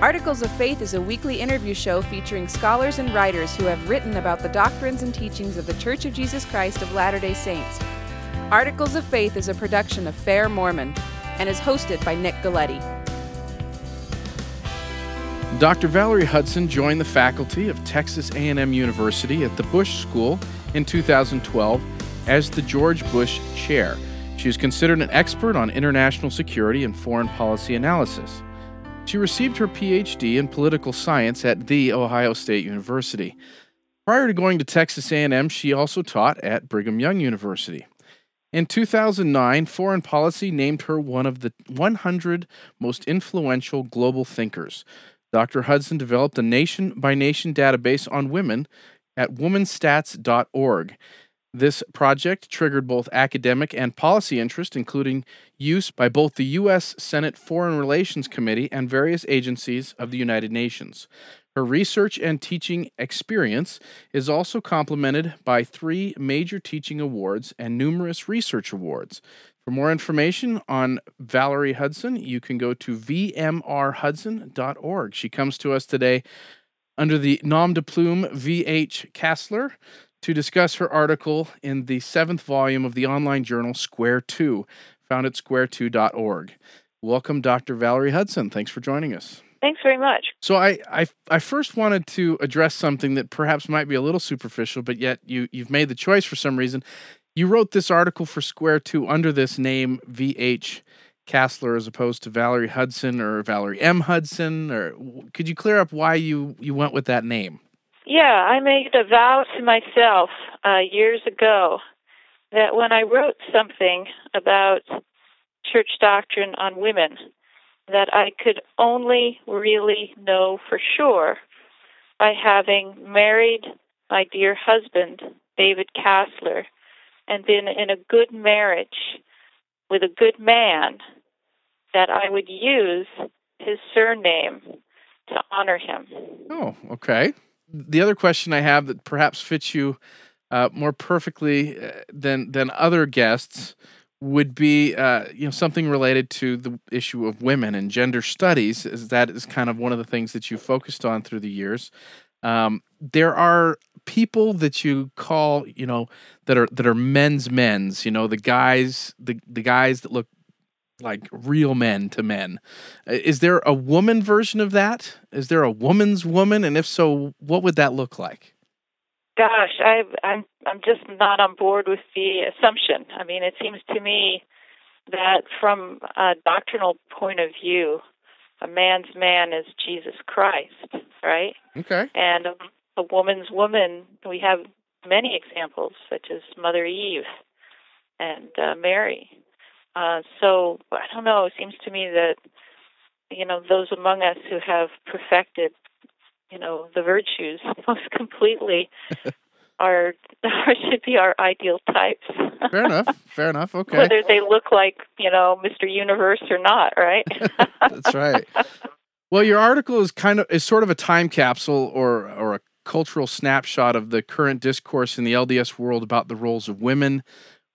Articles of Faith is a weekly interview show featuring scholars and writers who have written about the doctrines and teachings of the Church of Jesus Christ of Latter day Saints. Articles of Faith is a production of Fair Mormon and is hosted by Nick Galieti. Dr. Valerie Hudson joined the faculty of Texas A&M University at the Bush School in 2012 as the George Bush Chair. She is considered an expert on international security and foreign policy analysis. She received her PhD in political science at The Ohio State University. Prior to going to Texas A&M, she also taught at Brigham Young University. In 2009, Foreign Policy named her one of the 100 most influential global thinkers. Dr. Hudson developed a nation by nation database on women at womanstats.org. This project triggered both academic and policy interest, including use by both the U.S. Senate Foreign Relations Committee and various agencies of the United Nations. Her research and teaching experience is also complemented by three major teaching awards and numerous research awards. For more information on Valerie Hudson, you can go to vmrhudson.org. She comes to us today under the nom de plume V.H. Cassler to discuss her article in the seventh volume of the online journal Square 2, found at square2.org. Welcome, Dr. Valerie Hudson. Thanks for joining us. Thanks very much. So I, I, I first wanted to address something that perhaps might be a little superficial, but yet you, you've made the choice for some reason. You wrote this article for Square 2 under this name, V.H. Cassler, as opposed to Valerie Hudson or Valerie M. Hudson. Or could you clear up why you, you went with that name? Yeah, I made a vow to myself uh, years ago that when I wrote something about church doctrine on women, that I could only really know for sure by having married my dear husband, David Cassler, and been in a good marriage with a good man, that I would use his surname to honor him. Oh, okay the other question I have that perhaps fits you uh, more perfectly uh, than than other guests would be uh, you know something related to the issue of women and gender studies. Is that is kind of one of the things that you focused on through the years. Um, there are people that you call you know that are that are men's men's. You know the guys the the guys that look like real men to men. Is there a woman version of that? Is there a woman's woman? And if so, what would that look like? Gosh, I, I'm I'm just not on board with the assumption. I mean, it seems to me that from a doctrinal point of view, a man's man is Jesus Christ, right? Okay. And a, a woman's woman, we have many examples, such as Mother Eve and uh, Mary. Uh, so I don't know. It seems to me that you know those among us who have perfected you know the virtues most completely are, are should be our ideal types. fair enough. Fair enough. Okay. Whether they look like you know Mr. Universe or not, right? That's right. Well, your article is kind of is sort of a time capsule or or a cultural snapshot of the current discourse in the LDS world about the roles of women,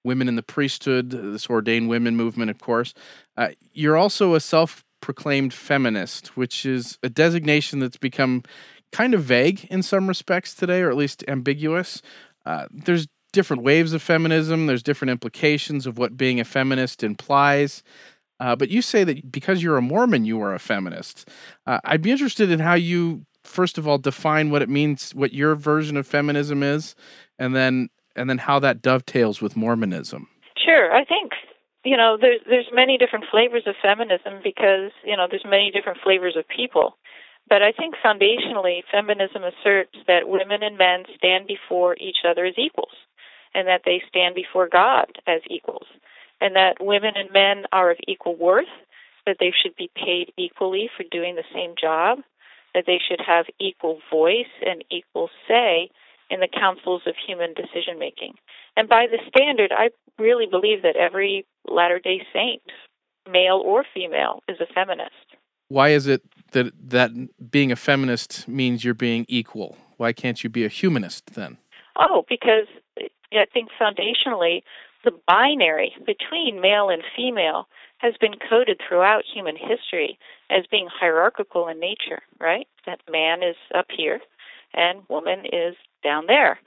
women in the priesthood, this ordained women movement, of course. Uh, you're also a self proclaimed feminist, which is a designation that's become kind of vague in some respects today, or at least ambiguous. Uh, there's different waves of feminism, there's different implications of what being a feminist implies. Uh, but you say that because you're a Mormon, you are a feminist. Uh, I'd be interested in how you, first of all, define what it means, what your version of feminism is, and then and then how that dovetails with Mormonism. Sure, I think you know there's there's many different flavors of feminism because you know there's many different flavors of people. But I think foundationally, feminism asserts that women and men stand before each other as equals, and that they stand before God as equals, and that women and men are of equal worth, that they should be paid equally for doing the same job, that they should have equal voice and equal say in the councils of human decision making. And by the standard, I really believe that every Latter day Saint, male or female, is a feminist. Why is it that that being a feminist means you're being equal? Why can't you be a humanist then? Oh, because I think foundationally, the binary between male and female has been coded throughout human history as being hierarchical in nature, right? That man is up here and woman is down there.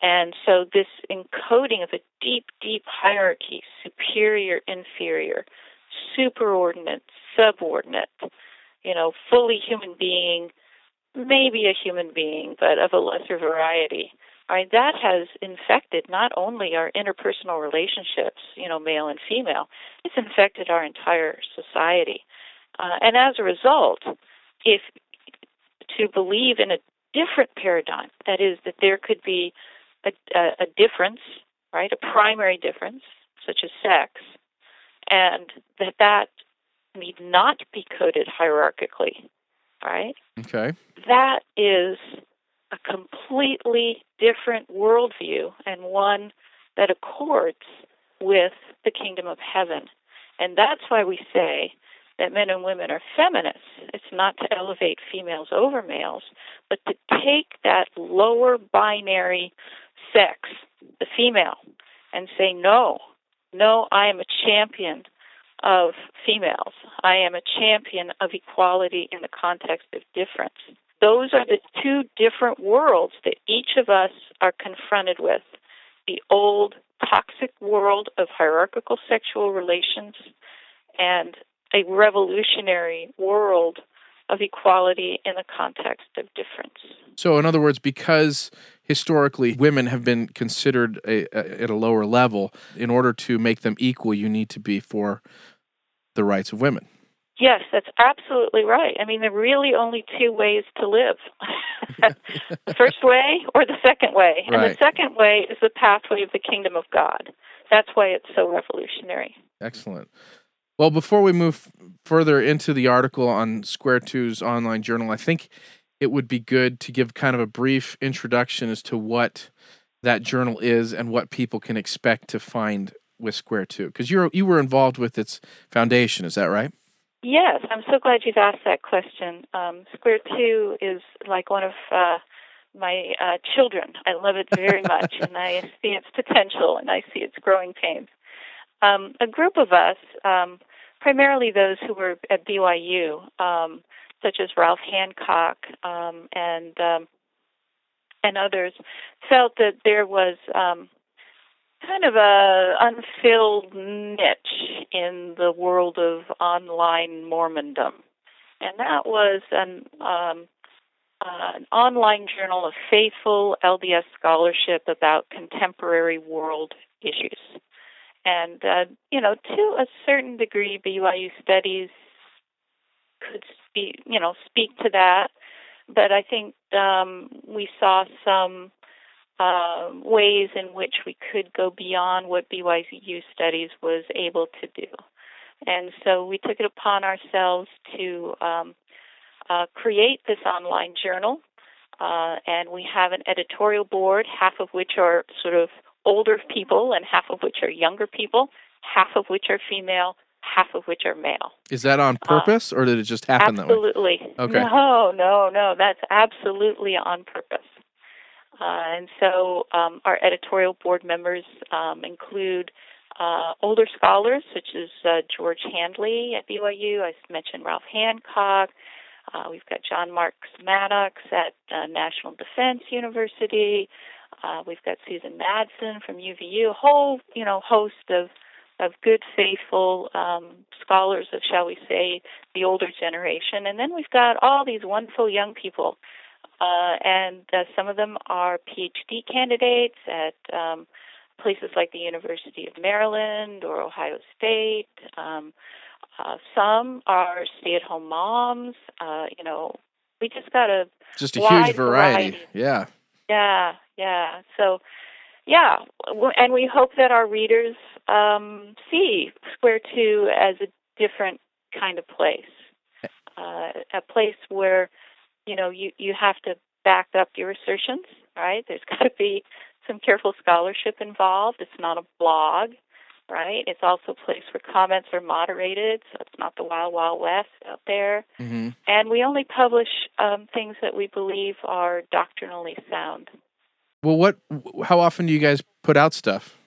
And so this encoding of a deep, deep hierarchy, superior, inferior, superordinate, subordinate, you know, fully human being, maybe a human being, but of a lesser variety. Right, that has infected not only our interpersonal relationships, you know, male and female, it's infected our entire society. Uh, and as a result, if to believe in a different paradigm, that is, that there could be a, a, a difference, right, a primary difference, such as sex, and that that need not be coded hierarchically, right? Okay. That is a completely different worldview and one that accords with the kingdom of heaven. And that's why we say that men and women are feminists. It's not to elevate females over males, but to take that lower binary sex, the female, and say, no, no, I am a champion of females. I am a champion of equality in the context of difference. Those are the two different worlds that each of us are confronted with the old toxic world of hierarchical sexual relations and a revolutionary world of equality in the context of difference. So, in other words, because historically women have been considered a, a, at a lower level, in order to make them equal, you need to be for the rights of women. Yes, that's absolutely right. I mean, there are really only two ways to live the first way or the second way. And Right. the second way is the pathway of the kingdom of God. That's why it's so revolutionary. Excellent. Well, before we move further into the article on Square Two's online journal, I think it would be good to give kind of a brief introduction as to what that journal is and what people can expect to find with Square Two. Because you're you were involved with its foundation, is that right? Yes, I'm so glad you've asked that question. Um, Square Two is like one of uh, my uh, children. I love it very much, and I see its potential and I see its growing pains. Um, a group of us, um, primarily those who were at BYU, um, such as Ralph Hancock um, and um, and others, felt that there was um, kind of a unfilled niche in the world of online Mormondom, and that was an um, uh, an online journal of faithful LDS scholarship about contemporary world issues. And uh, you know, to a certain degree, BYU studies could speak, you know, speak to that. But I think um, we saw some uh, ways in which we could go beyond what BYU Studies was able to do. And so we took it upon ourselves to um, uh, create this online journal. Uh, and we have an editorial board, half of which are sort of older people and half of which are younger people, half of which are female, half of which are male. Is that on purpose, or did it just happen that way? Absolutely. Okay. No, no, no. That's absolutely on purpose. Uh, and so um, our editorial board members um, include uh, older scholars such as uh, George Handley at BYU. I mentioned Ralph Hancock. Uh, we've got John Marks Mattox at uh, National Defense University. Uh, we've got Susan Madsen from UVU. A whole, you know, host of of good, faithful um, scholars of, shall we say, the older generation. And then we've got all these wonderful young people, uh, and uh, some of them are PhD candidates at um, places like the University of Maryland or Ohio State. Um, uh, some are stay-at-home moms. Uh, you know, we just got a Just a huge variety. variety. Yeah. Yeah, yeah. So, yeah, and we hope that our readers um, see Square Two as a different kind of place, uh, a place where you know you you have to back up your assertions. Right? There's got to be some careful scholarship involved. It's not a blog. Right? It's also a place where comments are moderated, so it's not the wild, wild west out there. hmm And we only publish um, things that we believe are doctrinally sound. Well, what? How often do you guys put out stuff?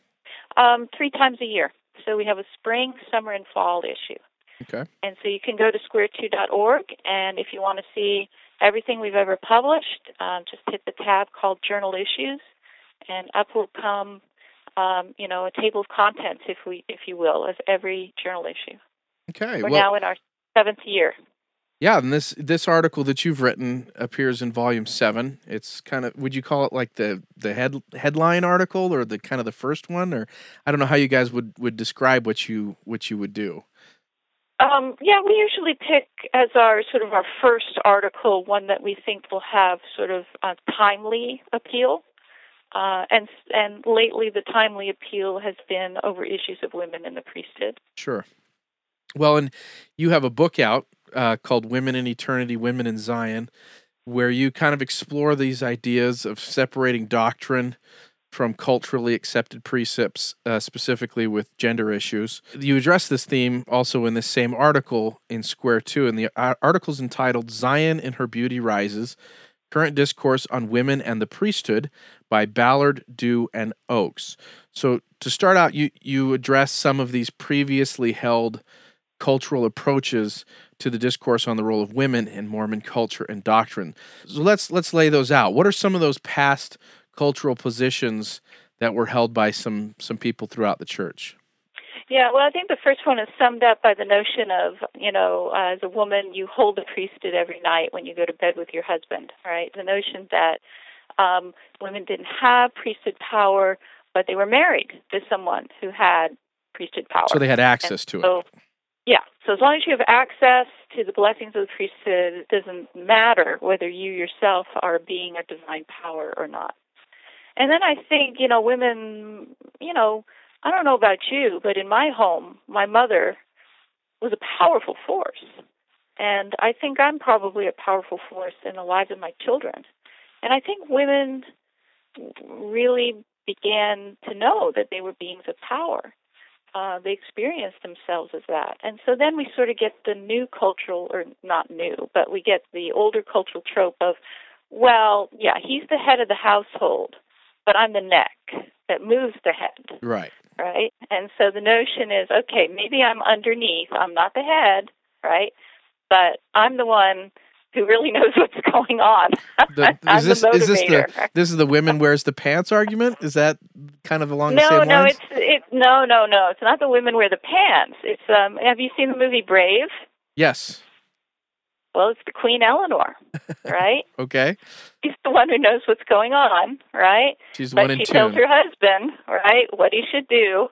Um, three times a year. So we have a spring, summer, and fall issue. Okay. And so you can go to square2.org, and if you want to see everything we've ever published, um, just hit the tab called Journal Issues, and up will come, um, you know, a table of contents, if we, if you will, of every journal issue. Okay. We're well, now in our seventh year. yeah, and this this article that you've written appears in volume seven. It's kind of would you call it like the the head headline article or the kind of the first one, or I don't know how you guys would would describe what you what you would do. Um, yeah, we usually pick as our sort of our first article one that we think will have sort of a timely appeal. Uh, and and lately, the timely appeal has been over issues of women in the priesthood. Sure. Well, and you have a book out uh, called Women in Eternity, Women in Zion, where you kind of explore these ideas of separating doctrine from culturally accepted precepts, uh, specifically with gender issues. You address this theme also in this same article in Square 2, and the uh, article is entitled Zion and Her Beauty Rises Current Discourse on Women and the Priesthood by Ballard, Dew, and Oaks. So, to start out, you, you address some of these previously held cultural approaches to the discourse on the role of women in Mormon culture and doctrine. So let's let's lay those out. What are some of those past cultural positions that were held by some some people throughout the church? Yeah, well, I think the first one is summed up by the notion of, you know, uh, as a woman, you hold the priesthood every night when you go to bed with your husband, right? The notion that um, women didn't have priesthood power, but they were married to someone who had priesthood power. So they had access And to so, it. Yeah, so as long as you have access to the blessings of the priesthood, it doesn't matter whether you yourself are being a divine power or not. And then I think, you know, women, you know, I don't know about you, but in my home, my mother was a powerful force. And I think I'm probably a powerful force in the lives of my children. And I think women really began to know that they were beings of power. Uh, they experienced themselves as that. And so then we sort of get the new cultural, or not new, but we get the older cultural trope of, well, yeah, he's the head of the household, but I'm the neck that moves the head Right. right? And so the notion is, okay, maybe I'm underneath. I'm not the head, right? But I'm the one who really knows what's going on. The, I'm is this the is this the this is the women wears the pants argument? Is that kind of along the no, same no, lines? it's it. No, no, no. It's not the women wear the pants. It's um. Have you seen the movie Brave? yes. Well, it's the Queen Elinor, right? Okay. She's the one who knows what's going on, right? She's but one in she tells her husband, right, what he should do,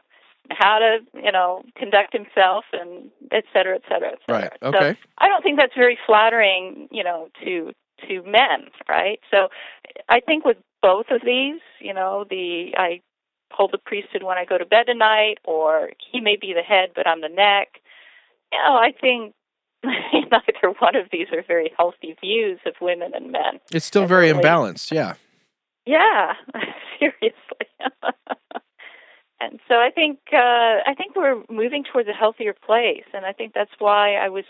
how to, you know, conduct himself, and et cetera, et cetera, et cetera. Right. So Okay. I don't think that's very flattering, you know, to to men, right? So I think with both of these, you know, the I hold the priesthood when I go to bed tonight, or he may be the head, but I'm the neck. You know, I think neither one of these are very healthy views of women and men. It's still very relates- imbalanced. Yeah. Yeah, seriously. and so I think uh, I think we're moving towards a healthier place, and I think that's why I was,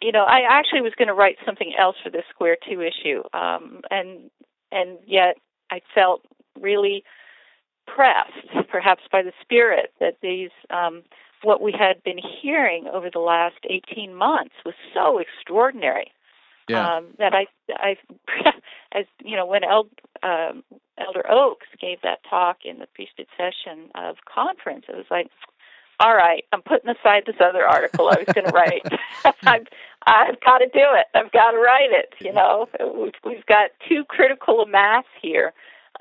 you know, I actually was going to write something else for this Square Two issue, um, and and yet I felt really pressed, perhaps by the Spirit, that these um, what we had been hearing over the last 18 months was so extraordinary Yeah. um, that I, I, as you know, when El, um, Elder Oaks gave that talk in the priesthood session of conference, it was like, all right, I'm putting aside this other article I was going to write. I've, I've got to do it. I've got to write it. You know, we've, we've got too critical a mass here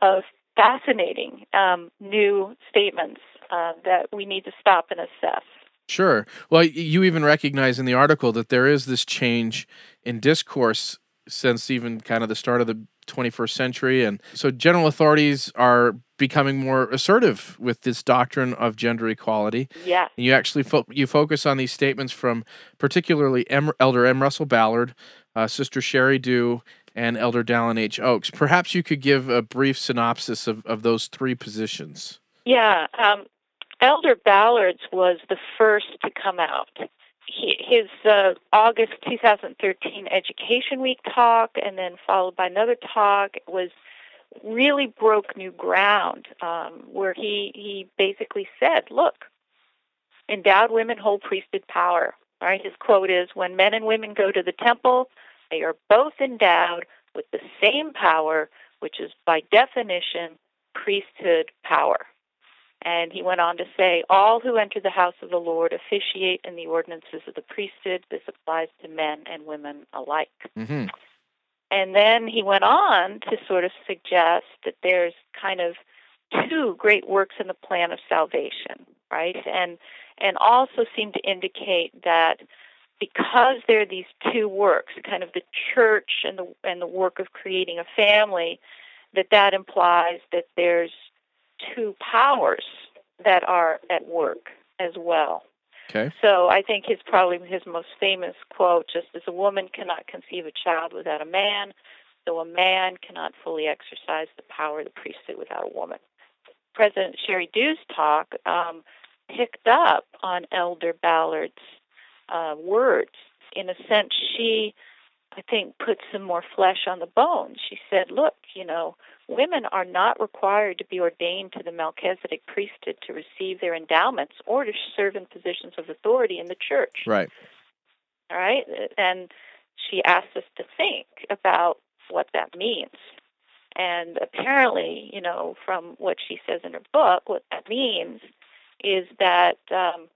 of fascinating um, new statements uh, that we need to stop and assess. Sure. Well, you even recognize in the article that there is this change in discourse since even kind of the start of the 21st century. And so general authorities are becoming more assertive with this doctrine of gender equality. Yeah. And you actually fo- you focus on these statements from particularly M- Elder M. Russell Ballard, uh, Sister Sheri Dew, and Elder Dallin H. Oaks. Perhaps you could give a brief synopsis of, of those three positions. Yeah, um, Elder Ballard's was the first to come out. He, his uh, August 2013 Education Week talk, and then followed by another talk, was really broke new ground, um, where he he basically said, "Look, endowed women hold priesthood power." Right? His quote is, "When men and women go to the temple, they are both endowed with the same power, which is by definition priesthood power." And he went on to say, All who enter the house of the Lord officiate in the ordinances of the priesthood. This applies to men and women alike. Mm-hmm. And then he went on to sort of suggest that there's kind of two great works in the plan of salvation, right? And and also seemed to indicate that because there are these two works, kind of the church and the and the work of creating a family, that that implies that there's two powers that are at work as well. Okay. So I think his probably his most famous quote, just as a woman cannot conceive a child without a man, so a man cannot fully exercise the power of the priesthood without a woman. President Sheri Dew's talk um, picked up on Elder Ballard's uh, words. In a sense, she, I think, put some more flesh on the bone. She said, "Look, you know, women are not required to be ordained to the Melchizedek priesthood to receive their endowments or to serve in positions of authority in the church. Right. All right. And she asked us to think about what that means. And apparently, you know, from what she says in her book, what that means is that um,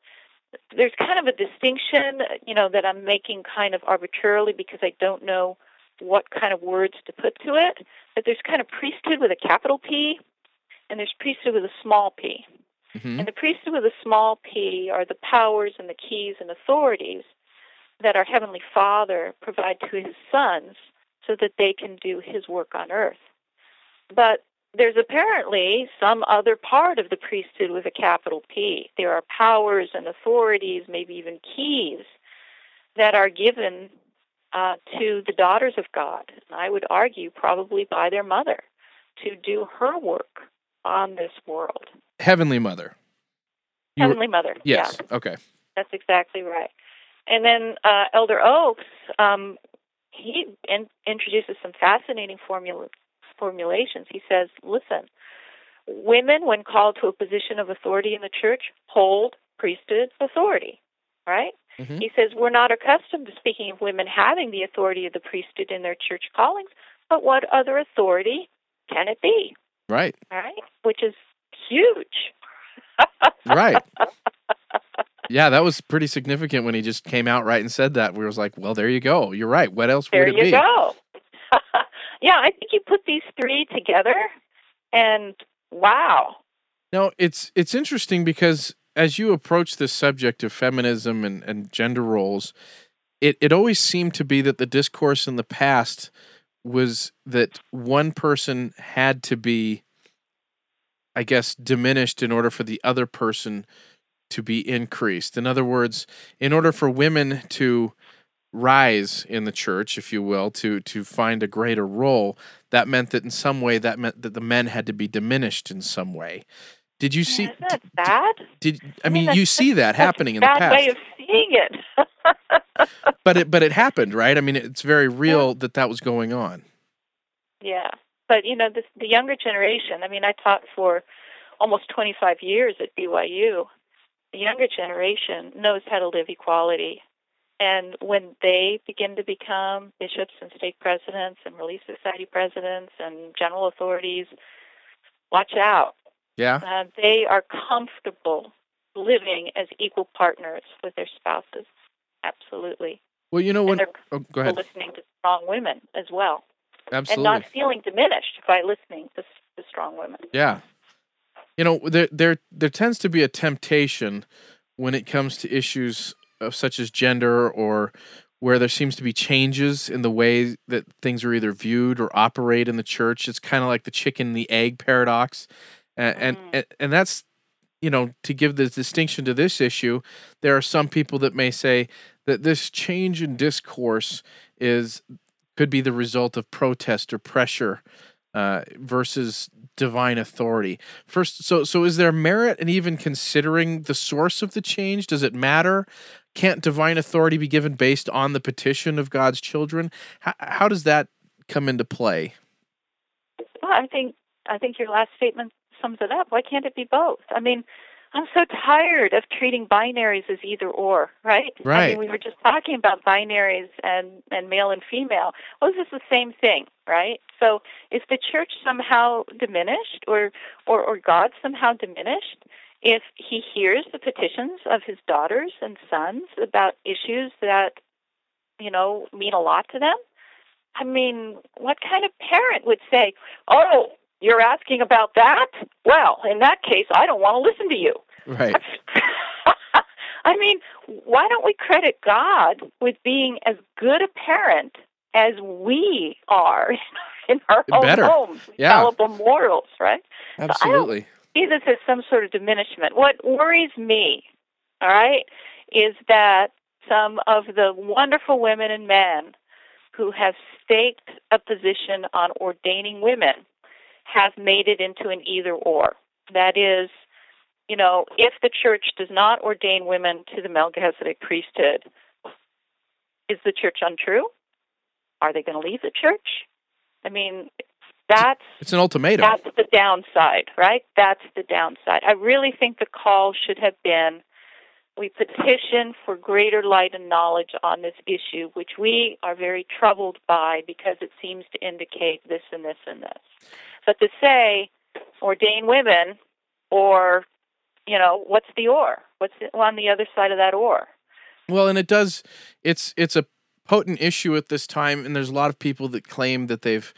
there's kind of a distinction, you know, that I'm making kind of arbitrarily because I don't know what kind of words to put to it. But there's kind of priesthood with a capital P, and there's priesthood with a small p. Mm-hmm. And the priesthood with a small p are the powers and the keys and authorities that our Heavenly Father provide to His sons so that they can do His work on earth. But there's apparently some other part of the priesthood with a capital P. There are powers and authorities, maybe even keys, that are given uh, to the daughters of God. And I would argue probably by their mother to do her work on this world. Heavenly Mother. You Heavenly were, Mother. Yes. Yeah. Okay. That's exactly right. And then uh, Elder Oaks, um, he in, introduces some fascinating formula, formulations. He says, listen, women, when called to a position of authority in the church, hold priesthood authority, right? Mm-hmm. He says, We're not accustomed to speaking of women having the authority of the priesthood in their church callings, but what other authority can it be? Right. All right. Which is huge. right. Yeah, that was pretty significant when he just came out right and said that. We was like, well, there you go. You're right. What else there would it be? There you go. yeah, I think you put these three together, and wow. Now it's it's interesting because as you approach this subject of feminism and, and gender roles, it, it always seemed to be that the discourse in the past was that one person had to be, I guess, diminished in order for the other person to be increased. In other words, in order for women to rise in the church, if you will, to to find a greater role, that meant that in some way that meant that the men had to be diminished in some way. Did you see? Isn't that bad? Did I mean, I mean you see that happening in the past? Way of seeing it. but it but it happened, right? I mean, it's very real yeah. that that was going on. Yeah, but you know, this, the younger generation. I mean, I taught for almost 25 years at BYU. The younger generation knows how to live equality. And when they begin to become bishops and stake presidents and relief society presidents and general authorities, watch out yeah. Uh, they are comfortable living as equal partners with their spouses. Absolutely. Well, you know, when oh, go ahead. listening to strong women as well. Absolutely. And not feeling diminished by listening to, to strong women. Yeah. You know, there there there tends to be a temptation when it comes to issues such as gender or where there seems to be changes in the way that things are either viewed or operate in the church. It's kind of like the chicken and the egg paradox and, mm. and and that's you know to give the distinction to this issue there are some people that may say that this change in discourse is could be the result of protest or pressure uh, versus divine authority. First, so so is there merit in even considering the source of the change? Does it matter? Can't divine authority be given based on the petition of God's children? How, how does that come into play? Well, I think I think your last statement sums it up. Why can't it be both? I mean, I'm so tired of treating binaries as either or, right? Right. I mean, we were just talking about binaries and, and male and female. Well, this is the same thing, right? So is the church somehow diminished or, or, or God somehow diminished if he hears the petitions of his daughters and sons about issues that, you know, mean a lot to them? I mean, what kind of parent would say, oh, you're asking about that? Well, in that case, I don't want to listen to you. Right. I mean, why don't we credit God with being as good a parent as we are in our own Better. homes? Yeah. Fallible mortals, right? Absolutely. See this as some sort of diminishment. What worries me, all right, is that some of the wonderful women and men who have staked a position on ordaining women have made it into an either or. That is, you know, if the church does not ordain women to the Melchizedek priesthood, is the church untrue? Are they going to leave the church? I mean, that's It's an ultimatum. that's the downside, right? That's the downside. I really think the call should have been we petition for greater light and knowledge on this issue, which we are very troubled by because it seems to indicate this and this and this. But to say ordain women or, you know, what's the or? What's on the other side of that or? Well, and it does. It's it's a potent issue at this time, and there's a lot of people that claim that they've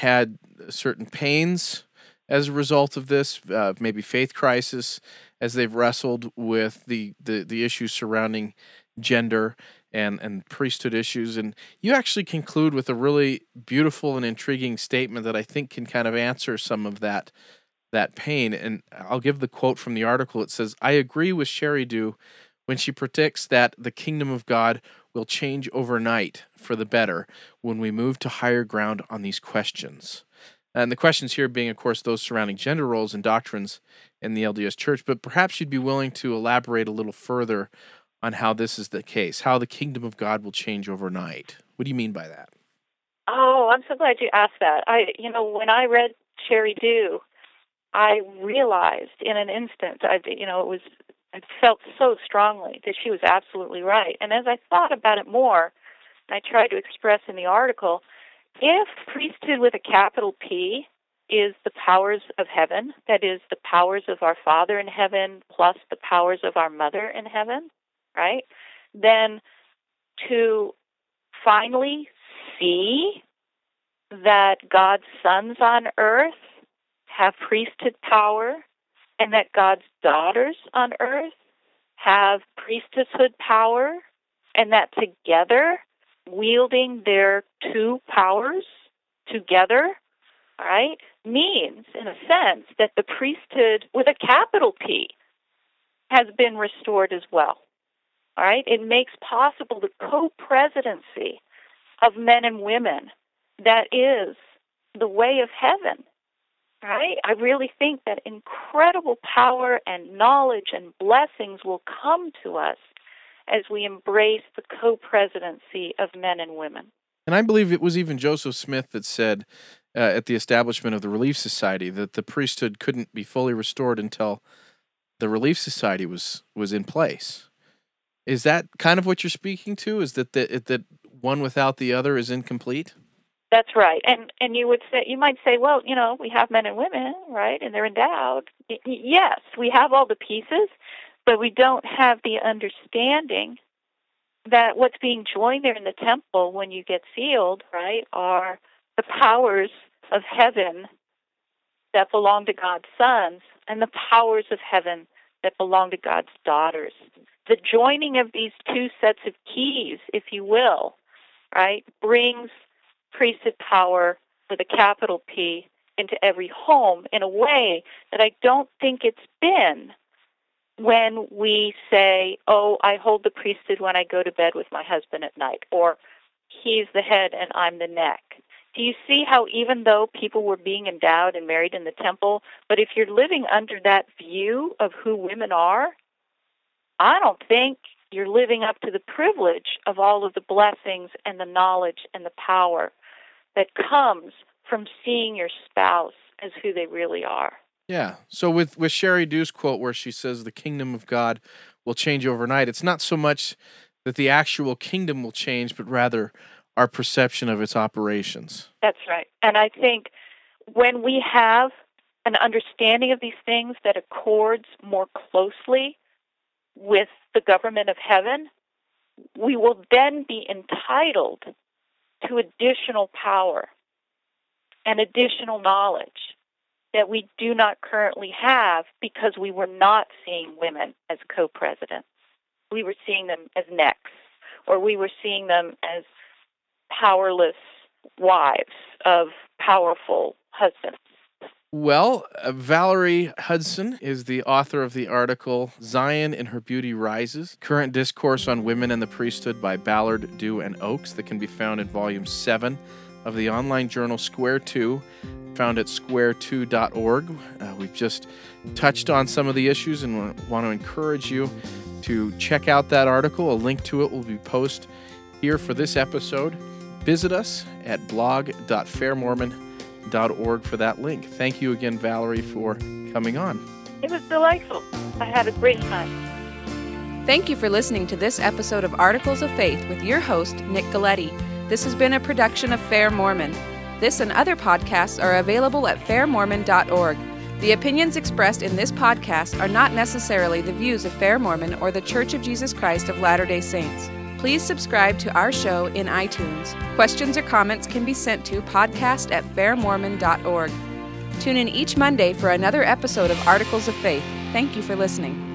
had certain pains as a result of this, uh, maybe faith crisis, as they've wrestled with the the, the issues surrounding gender and and priesthood issues. And you actually conclude with a really beautiful and intriguing statement that I think can kind of answer some of that that pain. And I'll give the quote from the article. It says, "I agree with Sheri Dew when she predicts that the kingdom of God will change overnight for the better when we move to higher ground on these questions. And the questions here being, of course, those surrounding gender roles and doctrines in the LDS Church, but perhaps you'd be willing to elaborate a little further on how this is the case, how the kingdom of God will change overnight. What do you mean by that? Oh, I'm so glad you asked that. I, you know, when I read Sheri Dew, I realized in an instant, I, you know, it was, I felt so strongly that she was absolutely right. And as I thought about it more, I tried to express in the article, if priesthood with a capital P is the powers of heaven, that is, the powers of our Father in heaven plus the powers of our Mother in heaven, right? Then to finally see that God's sons on earth have priesthood power and that God's daughters on earth have priesthood power and that together wielding their two powers together right means in a sense that the priesthood with a capital P has been restored as well all right? It makes possible the co-presidency of men and women that is the way of heaven right i really think that incredible power and knowledge and blessings will come to us as we embrace the co-presidency of men and women And I believe it was even Joseph Smith that said uh, at the establishment of the Relief Society that the priesthood couldn't be fully restored until the Relief Society was was in place. Is that kind of what you're speaking to? Is that the, that one without the other is incomplete? That's right, and and you would say you might say, well, you know, we have men and women, right, and they're endowed. Y- yes, we have all the pieces, but we don't have the understanding that what's being joined there in the temple when you get sealed, right, are the powers of heaven that belong to God's sons and the powers of heaven that belong to God's daughters. The joining of these two sets of keys, if you will, right, brings priesthood power with a capital P into every home in a way that I don't think it's been when we say, oh, I hold the priesthood when I go to bed with my husband at night, or he's the head and I'm the neck. Do you see how even though people were being endowed and married in the temple, but if you're living under that view of who women are, I don't think you're living up to the privilege of all of the blessings and the knowledge and the power that comes from seeing your spouse as who they really are. Yeah. So with with Sheri Dew's quote where she says the kingdom of God will change overnight, it's not so much that the actual kingdom will change, but rather our perception of its operations. That's right. And I think when we have an understanding of these things that accords more closely with the government of heaven, we will then be entitled to additional power and additional knowledge that we do not currently have because we were not seeing women as co presidents. We were seeing them as necks, or we were seeing them as powerless wives of powerful husbands. Well, uh, Valerie Hudson is the author of the article Zion in Her Beauty Rises Current Discourse on Women and the Priesthood by Ballard, Dew, and Oaks, that can be found in volume 7 of the online journal Square 2, found at square2.org. Uh, we've just touched on some of the issues and want to encourage you to check out that article. A link to it will be posted here for this episode. Visit us at blog.fairmormon.org for that link. Thank you again, Valerie, for coming on. It was delightful. I had a great time. Thank you for listening to this episode of Articles of Faith with your host, Nick Galieti. This has been a production of Fair Mormon. This and other podcasts are available at fairmormon.org. The opinions expressed in this podcast are not necessarily the views of Fair Mormon or the Church of Jesus Christ of Latter day Saints. Please subscribe to our show in iTunes. Questions or comments can be sent to podcast at fairmormon.org. Tune in each Monday for another episode of Articles of Faith. Thank you for listening.